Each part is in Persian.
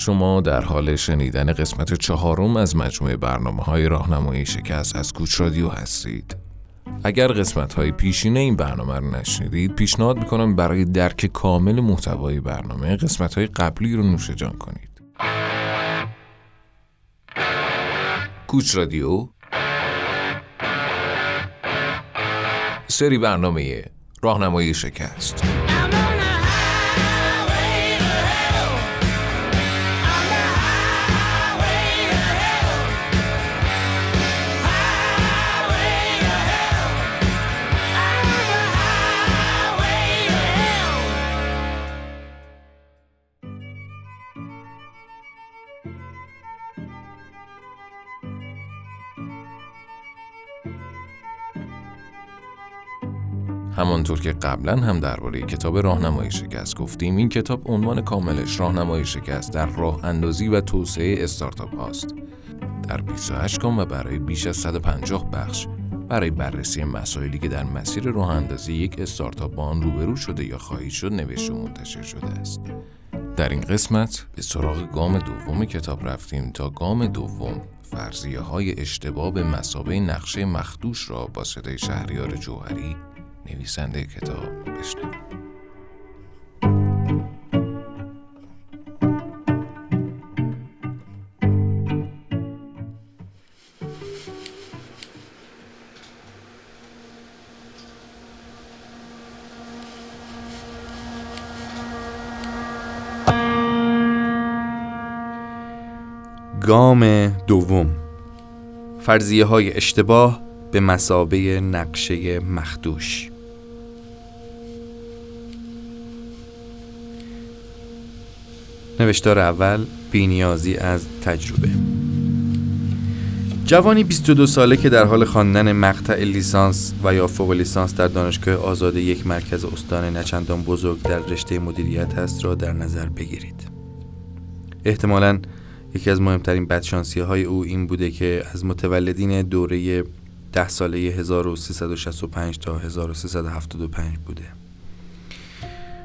شما در حال شنیدن قسمت چهارم از مجموعه برنامه های راهنمایی شکست از کوچ رادیو هستید. اگر قسمت های پیشین این برنامه رو نشنیدید پیشنهاد می‌کنم برای درک کامل محتوای برنامه قسمت های قبلی رو نوش جان کنید. کوچ رادیو سری برنامه راهنمایی شکست همانطور که قبلا هم درباره کتاب راهنمای شکست گفتیم این کتاب عنوان کاملش راهنمای شکست در راه اندازی و توسعه استارتاپ هاست. در 28 کام و برای بیش از 150 بخش برای بررسی مسائلی که در مسیر راه اندازی یک استارتاپ با آن روبرو شده یا خواهید شد نوشته و منتشر شده است. در این قسمت به سراغ گام دوم کتاب رفتیم تا گام دوم فرضیه های اشتباه به مسابه نقشه مخدوش را با صدای شهریار جوهری نویسنده کتاب بشنوید گام دوم. فرضیه های اشتباه به مسابه نقشه مخدوش. نوشتار اول بینیازی از تجربه جوانی 22 ساله که در حال خواندن مقطع لیسانس و یا فوق لیسانس در دانشگاه آزاد یک مرکز استان نچندان بزرگ در رشته مدیریت است را در نظر بگیرید. احتمالا یکی از مهمترین بدشانسی های او این بوده که از متولدین دوره ده ساله 1365 تا 1375 بوده.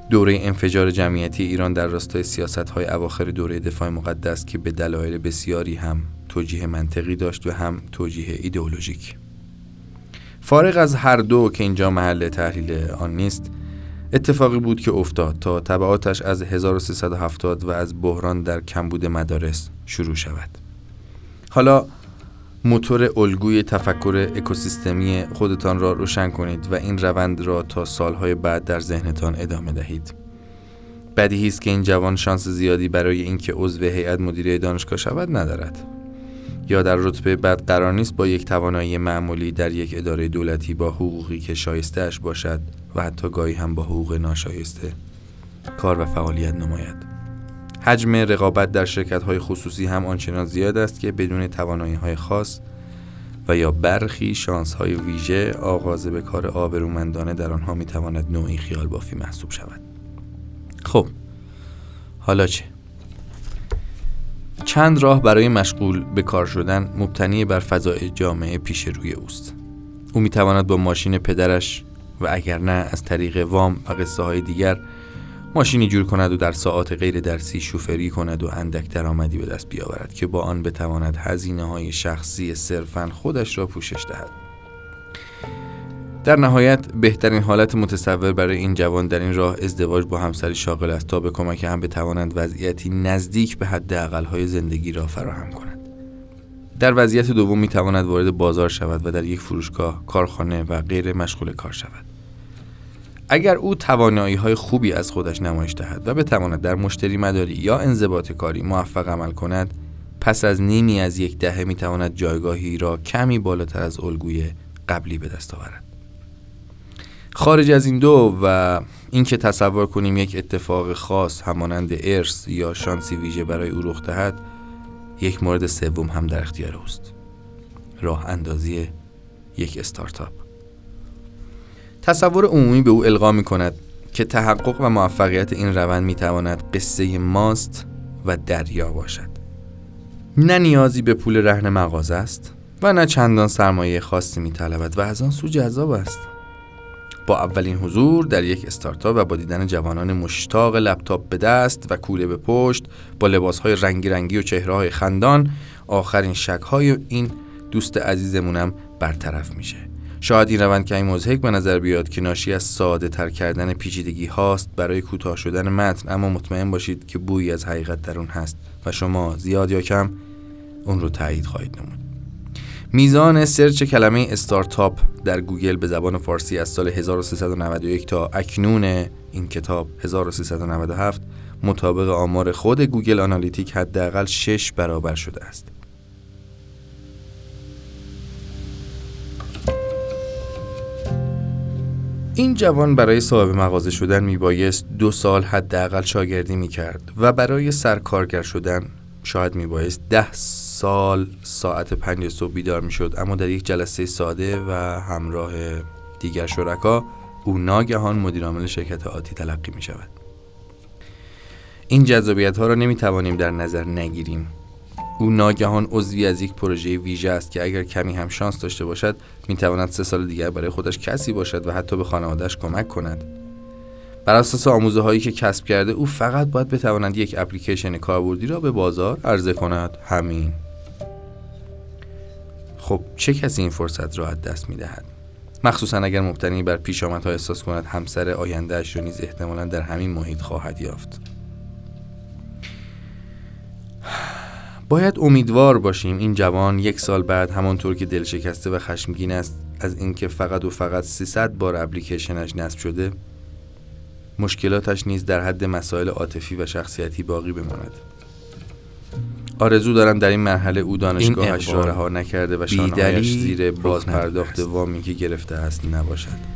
دوره انفجار جمعیتی ایران در راستای سیاست های اواخر دوره دفاع مقدس که به دلایل بسیاری هم توجیه منطقی داشت و هم توجیه ایدئولوژیک. فارغ از هر دو که اینجا محل تحلیل آن نیست اتفاقی بود که افتاد تا طبعاتش از 1370 و از بحران در کمبود مدارس شروع شود. حالا موتور الگوی تفکر اکوسیستمی خودتان را روشن کنید و این روند را تا سالهای بعد در ذهنتان ادامه دهید. بدیهی است که این جوان شانس زیادی برای اینکه عضو هیئت مدیره دانشگاه شود ندارد. یا در رتبه بعد قرار نیست با یک توانایی معمولی در یک اداره دولتی با حقوقی که شایسته باشد و حتی گاهی هم با حقوق ناشایسته کار و فعالیت نماید. حجم رقابت در شرکت های خصوصی هم آنچنان زیاد است که بدون توانایی های خاص و یا برخی شانس های ویژه آغاز به کار آبرومندانه در آنها می تواند نوعی خیال بافی محسوب شود خب حالا چه؟ چند راه برای مشغول به کار شدن مبتنی بر فضای جامعه پیش روی اوست او می تواند با ماشین پدرش و اگر نه از طریق وام و قصه های دیگر ماشینی جور کند و در ساعات غیر درسی شوفری کند و اندک درآمدی به دست بیاورد که با آن بتواند هزینه های شخصی صرفا خودش را پوشش دهد در نهایت بهترین حالت متصور برای این جوان در این راه ازدواج با همسری شاغل است تا به کمک هم بتوانند وضعیتی نزدیک به حد های زندگی را فراهم کند در وضعیت دوم می تواند وارد بازار شود و در یک فروشگاه، کارخانه و غیر مشغول کار شود. اگر او توانایی های خوبی از خودش نمایش دهد و بتواند در مشتری مداری یا انضباط کاری موفق عمل کند پس از نیمی از یک دهه می تواند جایگاهی را کمی بالاتر از الگوی قبلی به دست آورد. خارج از این دو و اینکه تصور کنیم یک اتفاق خاص همانند ارث یا شانسی ویژه برای او رخ دهد یک مورد سوم هم در اختیار اوست. راه اندازی یک استارتاپ. تصور عمومی به او القا می کند که تحقق و موفقیت این روند می تواند قصه ماست و دریا باشد. نه نیازی به پول رهن مغازه است و نه چندان سرمایه خاصی می طلبد و از آن سو جذاب است. با اولین حضور در یک استارتاپ و با دیدن جوانان مشتاق لپتاپ به دست و کوله به پشت با لباسهای رنگی رنگی و چهره خندان آخرین شک های این دوست عزیزمونم برطرف میشه. شاید این روند این مضحک به نظر بیاد که ناشی از ساده تر کردن پیچیدگی هاست برای کوتاه شدن متن اما مطمئن باشید که بویی از حقیقت در اون هست و شما زیاد یا کم اون رو تایید خواهید نمود میزان search کلمه استارتاپ در گوگل به زبان فارسی از سال 1391 تا اکنون این کتاب 1397 مطابق آمار خود گوگل آنالیتیک حداقل 6 برابر شده است. این جوان برای صاحب مغازه شدن میبایست دو سال حداقل شاگردی می‌کرد و برای سرکارگر شدن شاید میبایست ده سال ساعت پنج صبح بیدار می‌شد. اما در یک جلسه ساده و همراه دیگر شرکا او ناگهان مدیرعامل شرکت آتی تلقی می شود این جذابیت ها را نمی توانیم در نظر نگیریم. او ناگهان عضوی از یک پروژه ویژه است که اگر کمی هم شانس داشته باشد می تواند سه سال دیگر برای خودش کسی باشد و حتی به خانوادهش کمک کند. بر اساس آموزه هایی که کسب کرده او فقط باید بتواند یک اپلیکیشن کاربردی را به بازار عرضه کند. همین. خب چه کسی این فرصت را از دست می دهد؟ مخصوصا اگر مبتنی بر پیشامدها احساس کند همسر آیندهش را نیز احتمالا در همین محیط خواهد یافت. باید امیدوار باشیم این جوان یک سال بعد همانطور که دل شکسته و خشمگین است از اینکه فقط و فقط 300 بار اپلیکیشنش نصب شده مشکلاتش نیز در حد مسائل عاطفی و شخصیتی باقی بماند. آرزو دارم در این مرحله او دانشگاهش را رها نکرده و شانهایش زیر باز پرداخت وامی که گرفته است نباشد.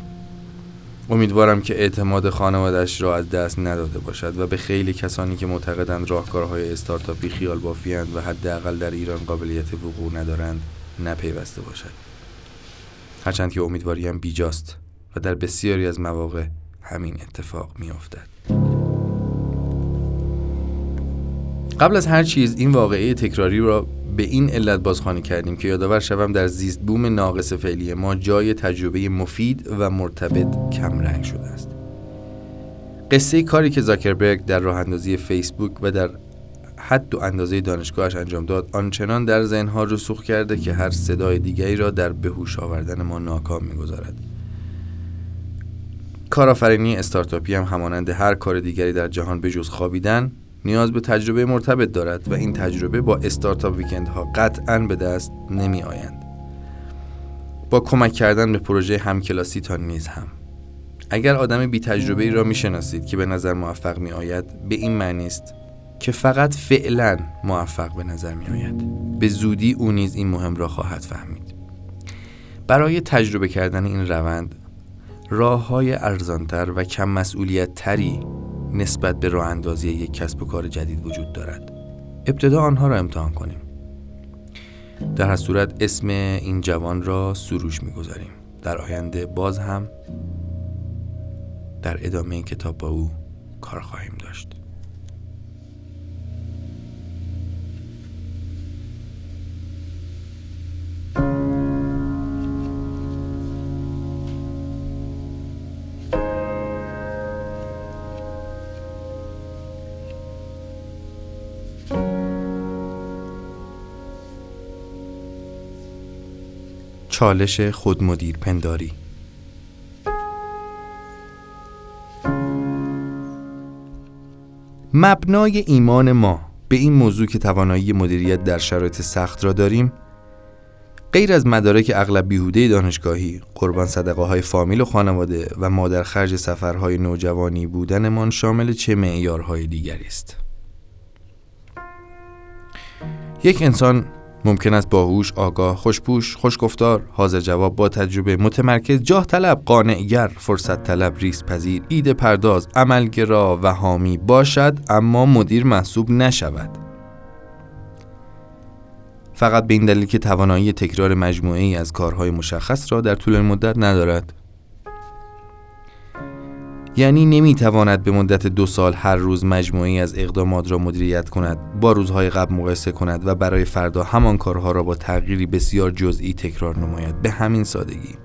امیدوارم که اعتماد خانوادش را از دست نداده باشد و به خیلی کسانی که معتقدند راهکارهای استارتاپی خیال بافیند و حداقل در ایران قابلیت وقوع ندارند نپیوسته باشد. هرچند که امیدواریم بیجاست و در بسیاری از مواقع همین اتفاق میافتد. قبل از هر چیز این واقعه تکراری را به این علت بازخوانی کردیم که یادآور شوم در زیست بوم ناقص فعلی ما جای تجربه مفید و مرتبط کم رنگ شده است. قصه کاری که زاکربرگ در راه اندازی فیسبوک و در حد و اندازه دانشگاهش انجام داد آنچنان در ذهنها رسوخ کرده که هر صدای دیگری را در بهوش آوردن ما ناکام می‌گذارد. کارآفرینی استارتاپی هم همانند هر کار دیگری در جهان بجز خوابیدن نیاز به تجربه مرتبط دارد و این تجربه با استارتاپ ویکند ها قطعا به دست نمی آیند. با کمک کردن به پروژه همکلاسی تا نیز هم. اگر آدم بی تجربه ای را می شناسید که به نظر موفق می آید به این معنی است که فقط فعلا موفق به نظر می آید به زودی او نیز این مهم را خواهد فهمید. برای تجربه کردن این روند راه های ارزانتر و کم مسئولیت تری نسبت به راه اندازی یک کسب و کار جدید وجود دارد. ابتدا آنها را امتحان کنیم. در هر صورت اسم این جوان را سروش می‌گذاریم. در آینده باز هم در ادامه کتاب با او کار خواهیم داشت. چالش خودمدیر پنداری. مبنای ایمان ما به این موضوع که توانایی مدیریت در شرایط سخت را داریم غیر از مدارک اغلب بیهوده دانشگاهی قربان صدقه های فامیل و خانواده و مادر خرج سفرهای نوجوانی بودنمان شامل چه معیارهای دیگری است؟ یک انسان ممکن است باهوش، آگاه، خوشپوش، خوشگفتار، حاضر جواب با تجربه، متمرکز، جاه طلب، قانعگر، فرصت طلب، ریس پذیر، ایده پرداز، عملگرا و حامی باشد اما مدیر محسوب نشود. فقط به این دلیل که توانایی تکرار مجموعه ای از کارهای مشخص را در طول مدت ندارد. یعنی نمی‌تواند به مدت دو سال هر روز مجموعی از اقدامات را مدیریت کند با روزهای قبل مقایسه کند و برای فردا همان کارها را با تغییری بسیار جزئی تکرار نماید. به همین سادگی.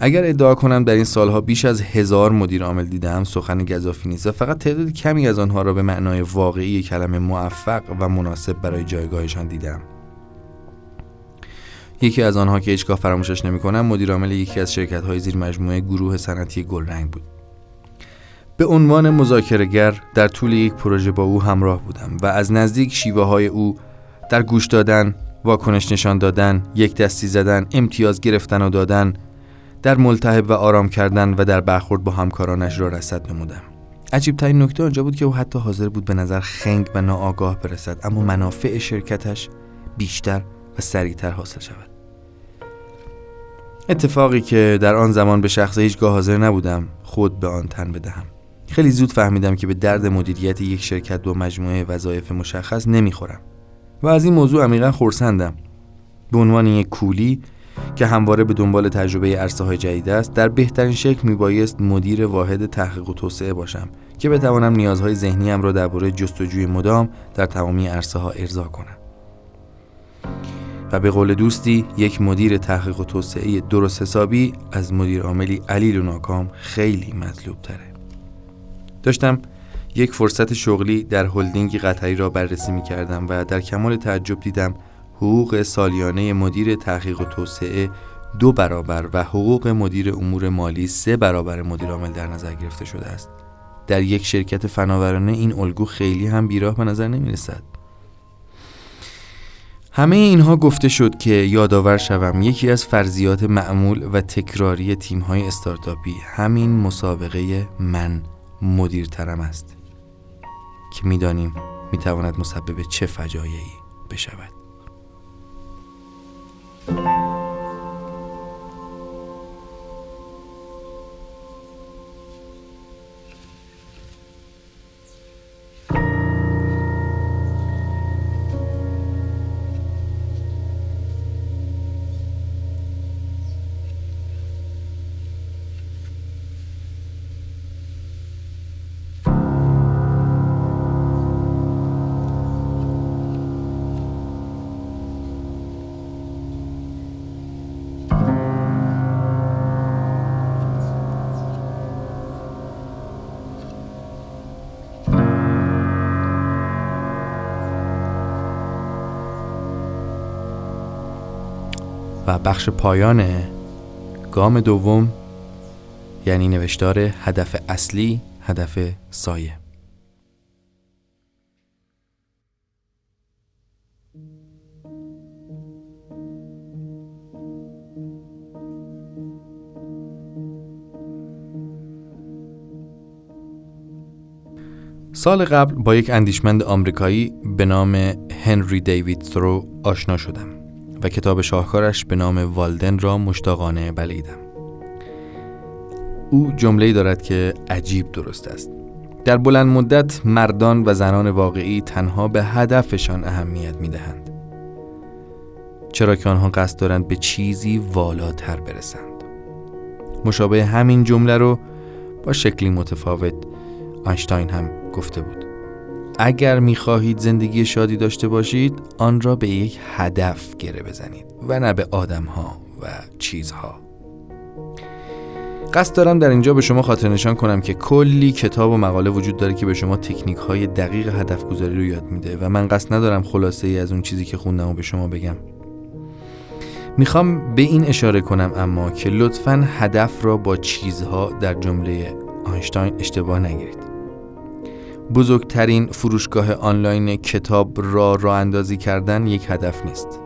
اگر ادعا کنم در این سالها بیش از هزار مدیر عامل دیدم سخن گذافی نیست و فقط تعداد کمی از آنها را به معنای واقعی کلمه موفق و مناسب برای جایگاهشان دیدم. یکی از آنها که هیچگاه فراموشش نمی‌کنم مدیر عامل یکی از شرکت های زیر مجموعه گروه صنعتی گلرنگ بود به عنوان مذاکرهگر در طول یک پروژه با او همراه بودم و از نزدیک شیوه های او در گوش دادن، واکنش نشان دادن، یک دستی زدن، امتیاز گرفتن و دادن، در ملتهب و آرام کردن و در برخورد با همکارانش را رسد نمودم. عجیب ترین نکته آنجا بود که او حتی حاضر بود به نظر خنگ و ناآگاه برسد اما منافع شرکتش بیشتر و سریعتر حاصل شود. اتفاقی که در آن زمان به شخص هیچگاه حاضر نبودم خود به آن تن بدهم. خیلی زود فهمیدم که به درد مدیریت یک شرکت با مجموعه وظایف مشخص نمی‌خورم. و از این موضوع عمیقا خورسندم به عنوان یک کولی که همواره به دنبال تجربه عرصه های جدید است در بهترین شکل میبایست مدیر واحد تحقیق و توسعه باشم که بتوانم نیازهای ذهنیم را درباره جستجوی مدام در تمامی عرصه ها ارضا کنم. و به قول دوستی یک مدیر تحقیق و توسعه درست حسابی از مدیر عاملی علیل و ناکام خیلی مطلوب تره. داشتم یک فرصت شغلی در هلدینگی قطری را بررسی می کردم و در کمال تعجب دیدم حقوق سالیانه مدیر تحقیق و توسعه دو برابر و حقوق مدیر امور مالی سه برابر مدیر عامل در نظر گرفته شده است. در یک شرکت فناورانه این الگو خیلی هم بیراه به نظر نمی رسد همه اینها گفته شد که یادآور شوم یکی از فرضیات معمول و تکراری تیم های استارتاپی همین مسابقه من مدیرترم است که می‌دانیم می‌تواند مسبب چه فجایعی بشود. بخش پایان گام دوم یعنی نوشتار هدف اصلی هدف سایه. سال قبل با یک اندیشمند آمریکایی به نام هنری دیوید ترو آشنا شدم. و کتاب شاهکارش به نام والدن را مشتاقانه بلیدم او جمله دارد که عجیب درست است. در بلند مدت مردان و زنان واقعی تنها به هدفشان اهمیت می دهند چرا که آنها قصد دارند به چیزی والاتر برسند. مشابه همین جمله رو با شکلی متفاوت آینشتاین هم گفته بود. اگر می‌خواهید زندگی شادی داشته باشید آن را به یک هدف گره بزنید و نه به آدم ها و چیزها. قصد دارم در اینجا به شما خاطر نشان کنم که کلی کتاب و مقاله وجود داره که به شما تکنیک های دقیق هدف گذاری رو یاد میده و من قصد ندارم خلاصه ای از اون چیزی که خوندم و به شما بگم. می‌خوام به این اشاره کنم اما که لطفا هدف را با چیزها در جمله آینشتاین اشتباه نگیرید. بزرگترین فروشگاه آنلاین کتاب را راه اندازی کردن یک هدف نیست.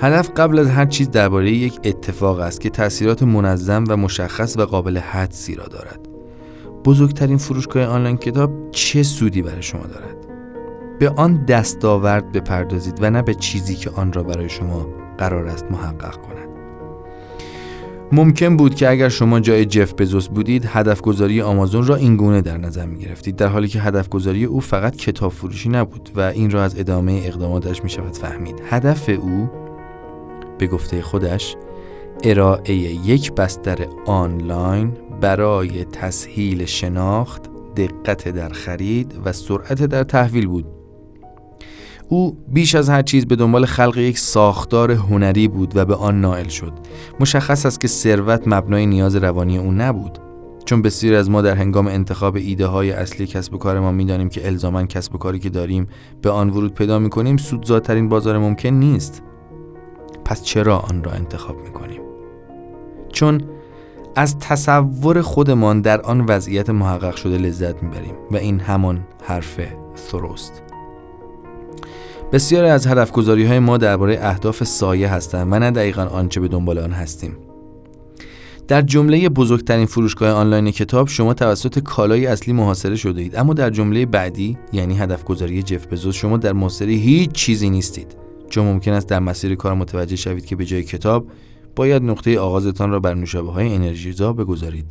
هدف قبل از هر چیز درباره یک اتفاق است که تاثیرات منظم و مشخص و قابل حدسی را دارد. بزرگترین فروشگاه آنلاین کتاب چه سودی برای شما دارد؟ به آن دستاورد بپردازید و نه به چیزی که آن را برای شما قرار است محقق کند. ممکن بود که اگر شما جای جف بزوس بودید هدف گذاری آمازون را این گونه در نظر می گرفتید در حالی که هدف گذاری او فقط کتاب فروشی نبود و این را از ادامه اقداماتش می شود فهمید. هدف او به گفته خودش ارائه یک بستر آنلاین برای تسهیل شناخت دقت در خرید و سرعت در تحویل بود. او بیش از هر چیز به دنبال خلق یک ساختار هنری بود و به آن نائل شد. مشخص است که ثروت مبنای نیاز روانی او نبود. چون بسیاری از ما در هنگام انتخاب ایده های اصلی کسب و کار ما می‌دانیم که الزاما کسب و کاری که داریم به آن ورود پیدا می کنیم سودزاترین بازار ممکن نیست. پس چرا آن را انتخاب می کنیم؟ چون از تصور خودمان در آن وضعیت محقق شده لذت می‌بریم و این همان حرف ثروست بسیاری از هدف های ما درباره اهداف سایه هستند و نه دقیقا آنچه به دنبال آن هستیم. در جمله بزرگترین فروشگاه آنلاین کتاب شما توسط کالای اصلی محاصره شده اید. اما در جمله بعدی یعنی هدف گذاری جف بزوس شما در محاصره هیچ چیزی نیستید. چون ممکن است در مسیر کار متوجه شوید که به جای کتاب باید نقطه آغازتان را بر نوشابه های انرژیزا بگذارید.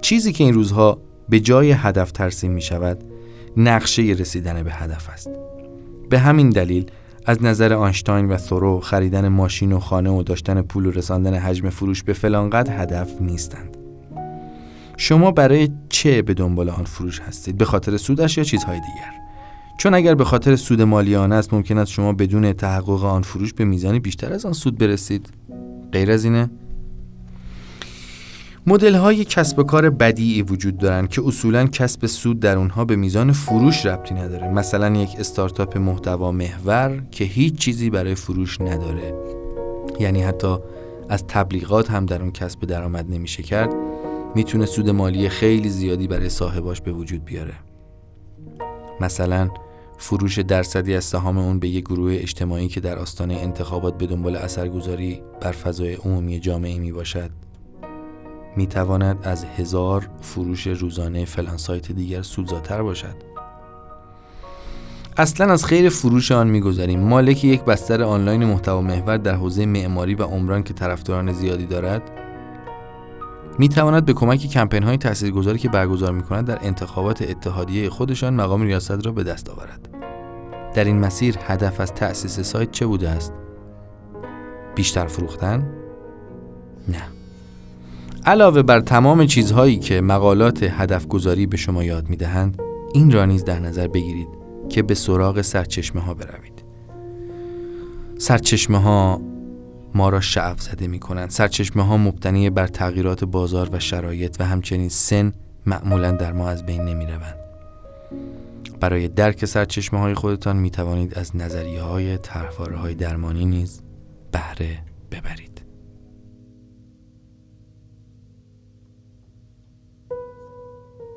چیزی که این روزها به جای هدف ترسیم می شود نقشه رسیدن به هدف است. به همین دلیل از نظر آنشتاین و ثرو خریدن ماشین و خانه و داشتن پول و رساندن حجم فروش به فلانقدر هدف نیستند. شما برای چه به دنبال آن فروش هستید؟ به خاطر سودش یا چیزهای دیگر؟ چون اگر به خاطر سود مالیانه است ممکن است شما بدون تحقق آن فروش به میزانی بیشتر از آن سود برسید. غیر از اینه مدل های کسب و کار بدیعی وجود دارند که اصولا کسب سود در اونها به میزان فروش ربطی نداره. مثلا یک استارتاپ محتوا محور که هیچ چیزی برای فروش نداره. یعنی حتی از تبلیغات هم در اون کسب درآمد نمیشه کرد می‌تونه سود مالی خیلی زیادی برای صاحباش به وجود بیاره. مثلا فروش درصدی از سهام اون به یک گروه اجتماعی که در آستانه انتخابات به دنبال اثرگذاری بر فضای عمومی جامعه می باشد می تواند از هزار فروش روزانه فلان سایت دیگر سودزاتر باشد اصلا از خیر فروش آن می‌گذاریم مالک یک بستر آنلاین محتوا محور در حوزه معماری و عمران که طرفداران زیادی دارد می تواند به کمک کمپین های تاثیرگذاری که برگزار می کند در انتخابات اتحادیه خودشان مقام ریاست را به دست آورد. در این مسیر هدف از تأسیس سایت چه بوده است؟ بیشتر فروختن؟ نه. علاوه بر تمام چیزهایی که مقالات هدف گذاری به شما یاد می دهند، این را نیز در نظر بگیرید که به سراغ سرچشمه ها بروید. سرچشمه ها ما را شعف زده می کنند سرچشمه ها مبتنی بر تغییرات بازار و شرایط و همچنین سن معمولا در ما از بین نمی روند. برای درک سرچشمه های خودتان می توانید از نظریه های های درمانی نیز بهره ببرید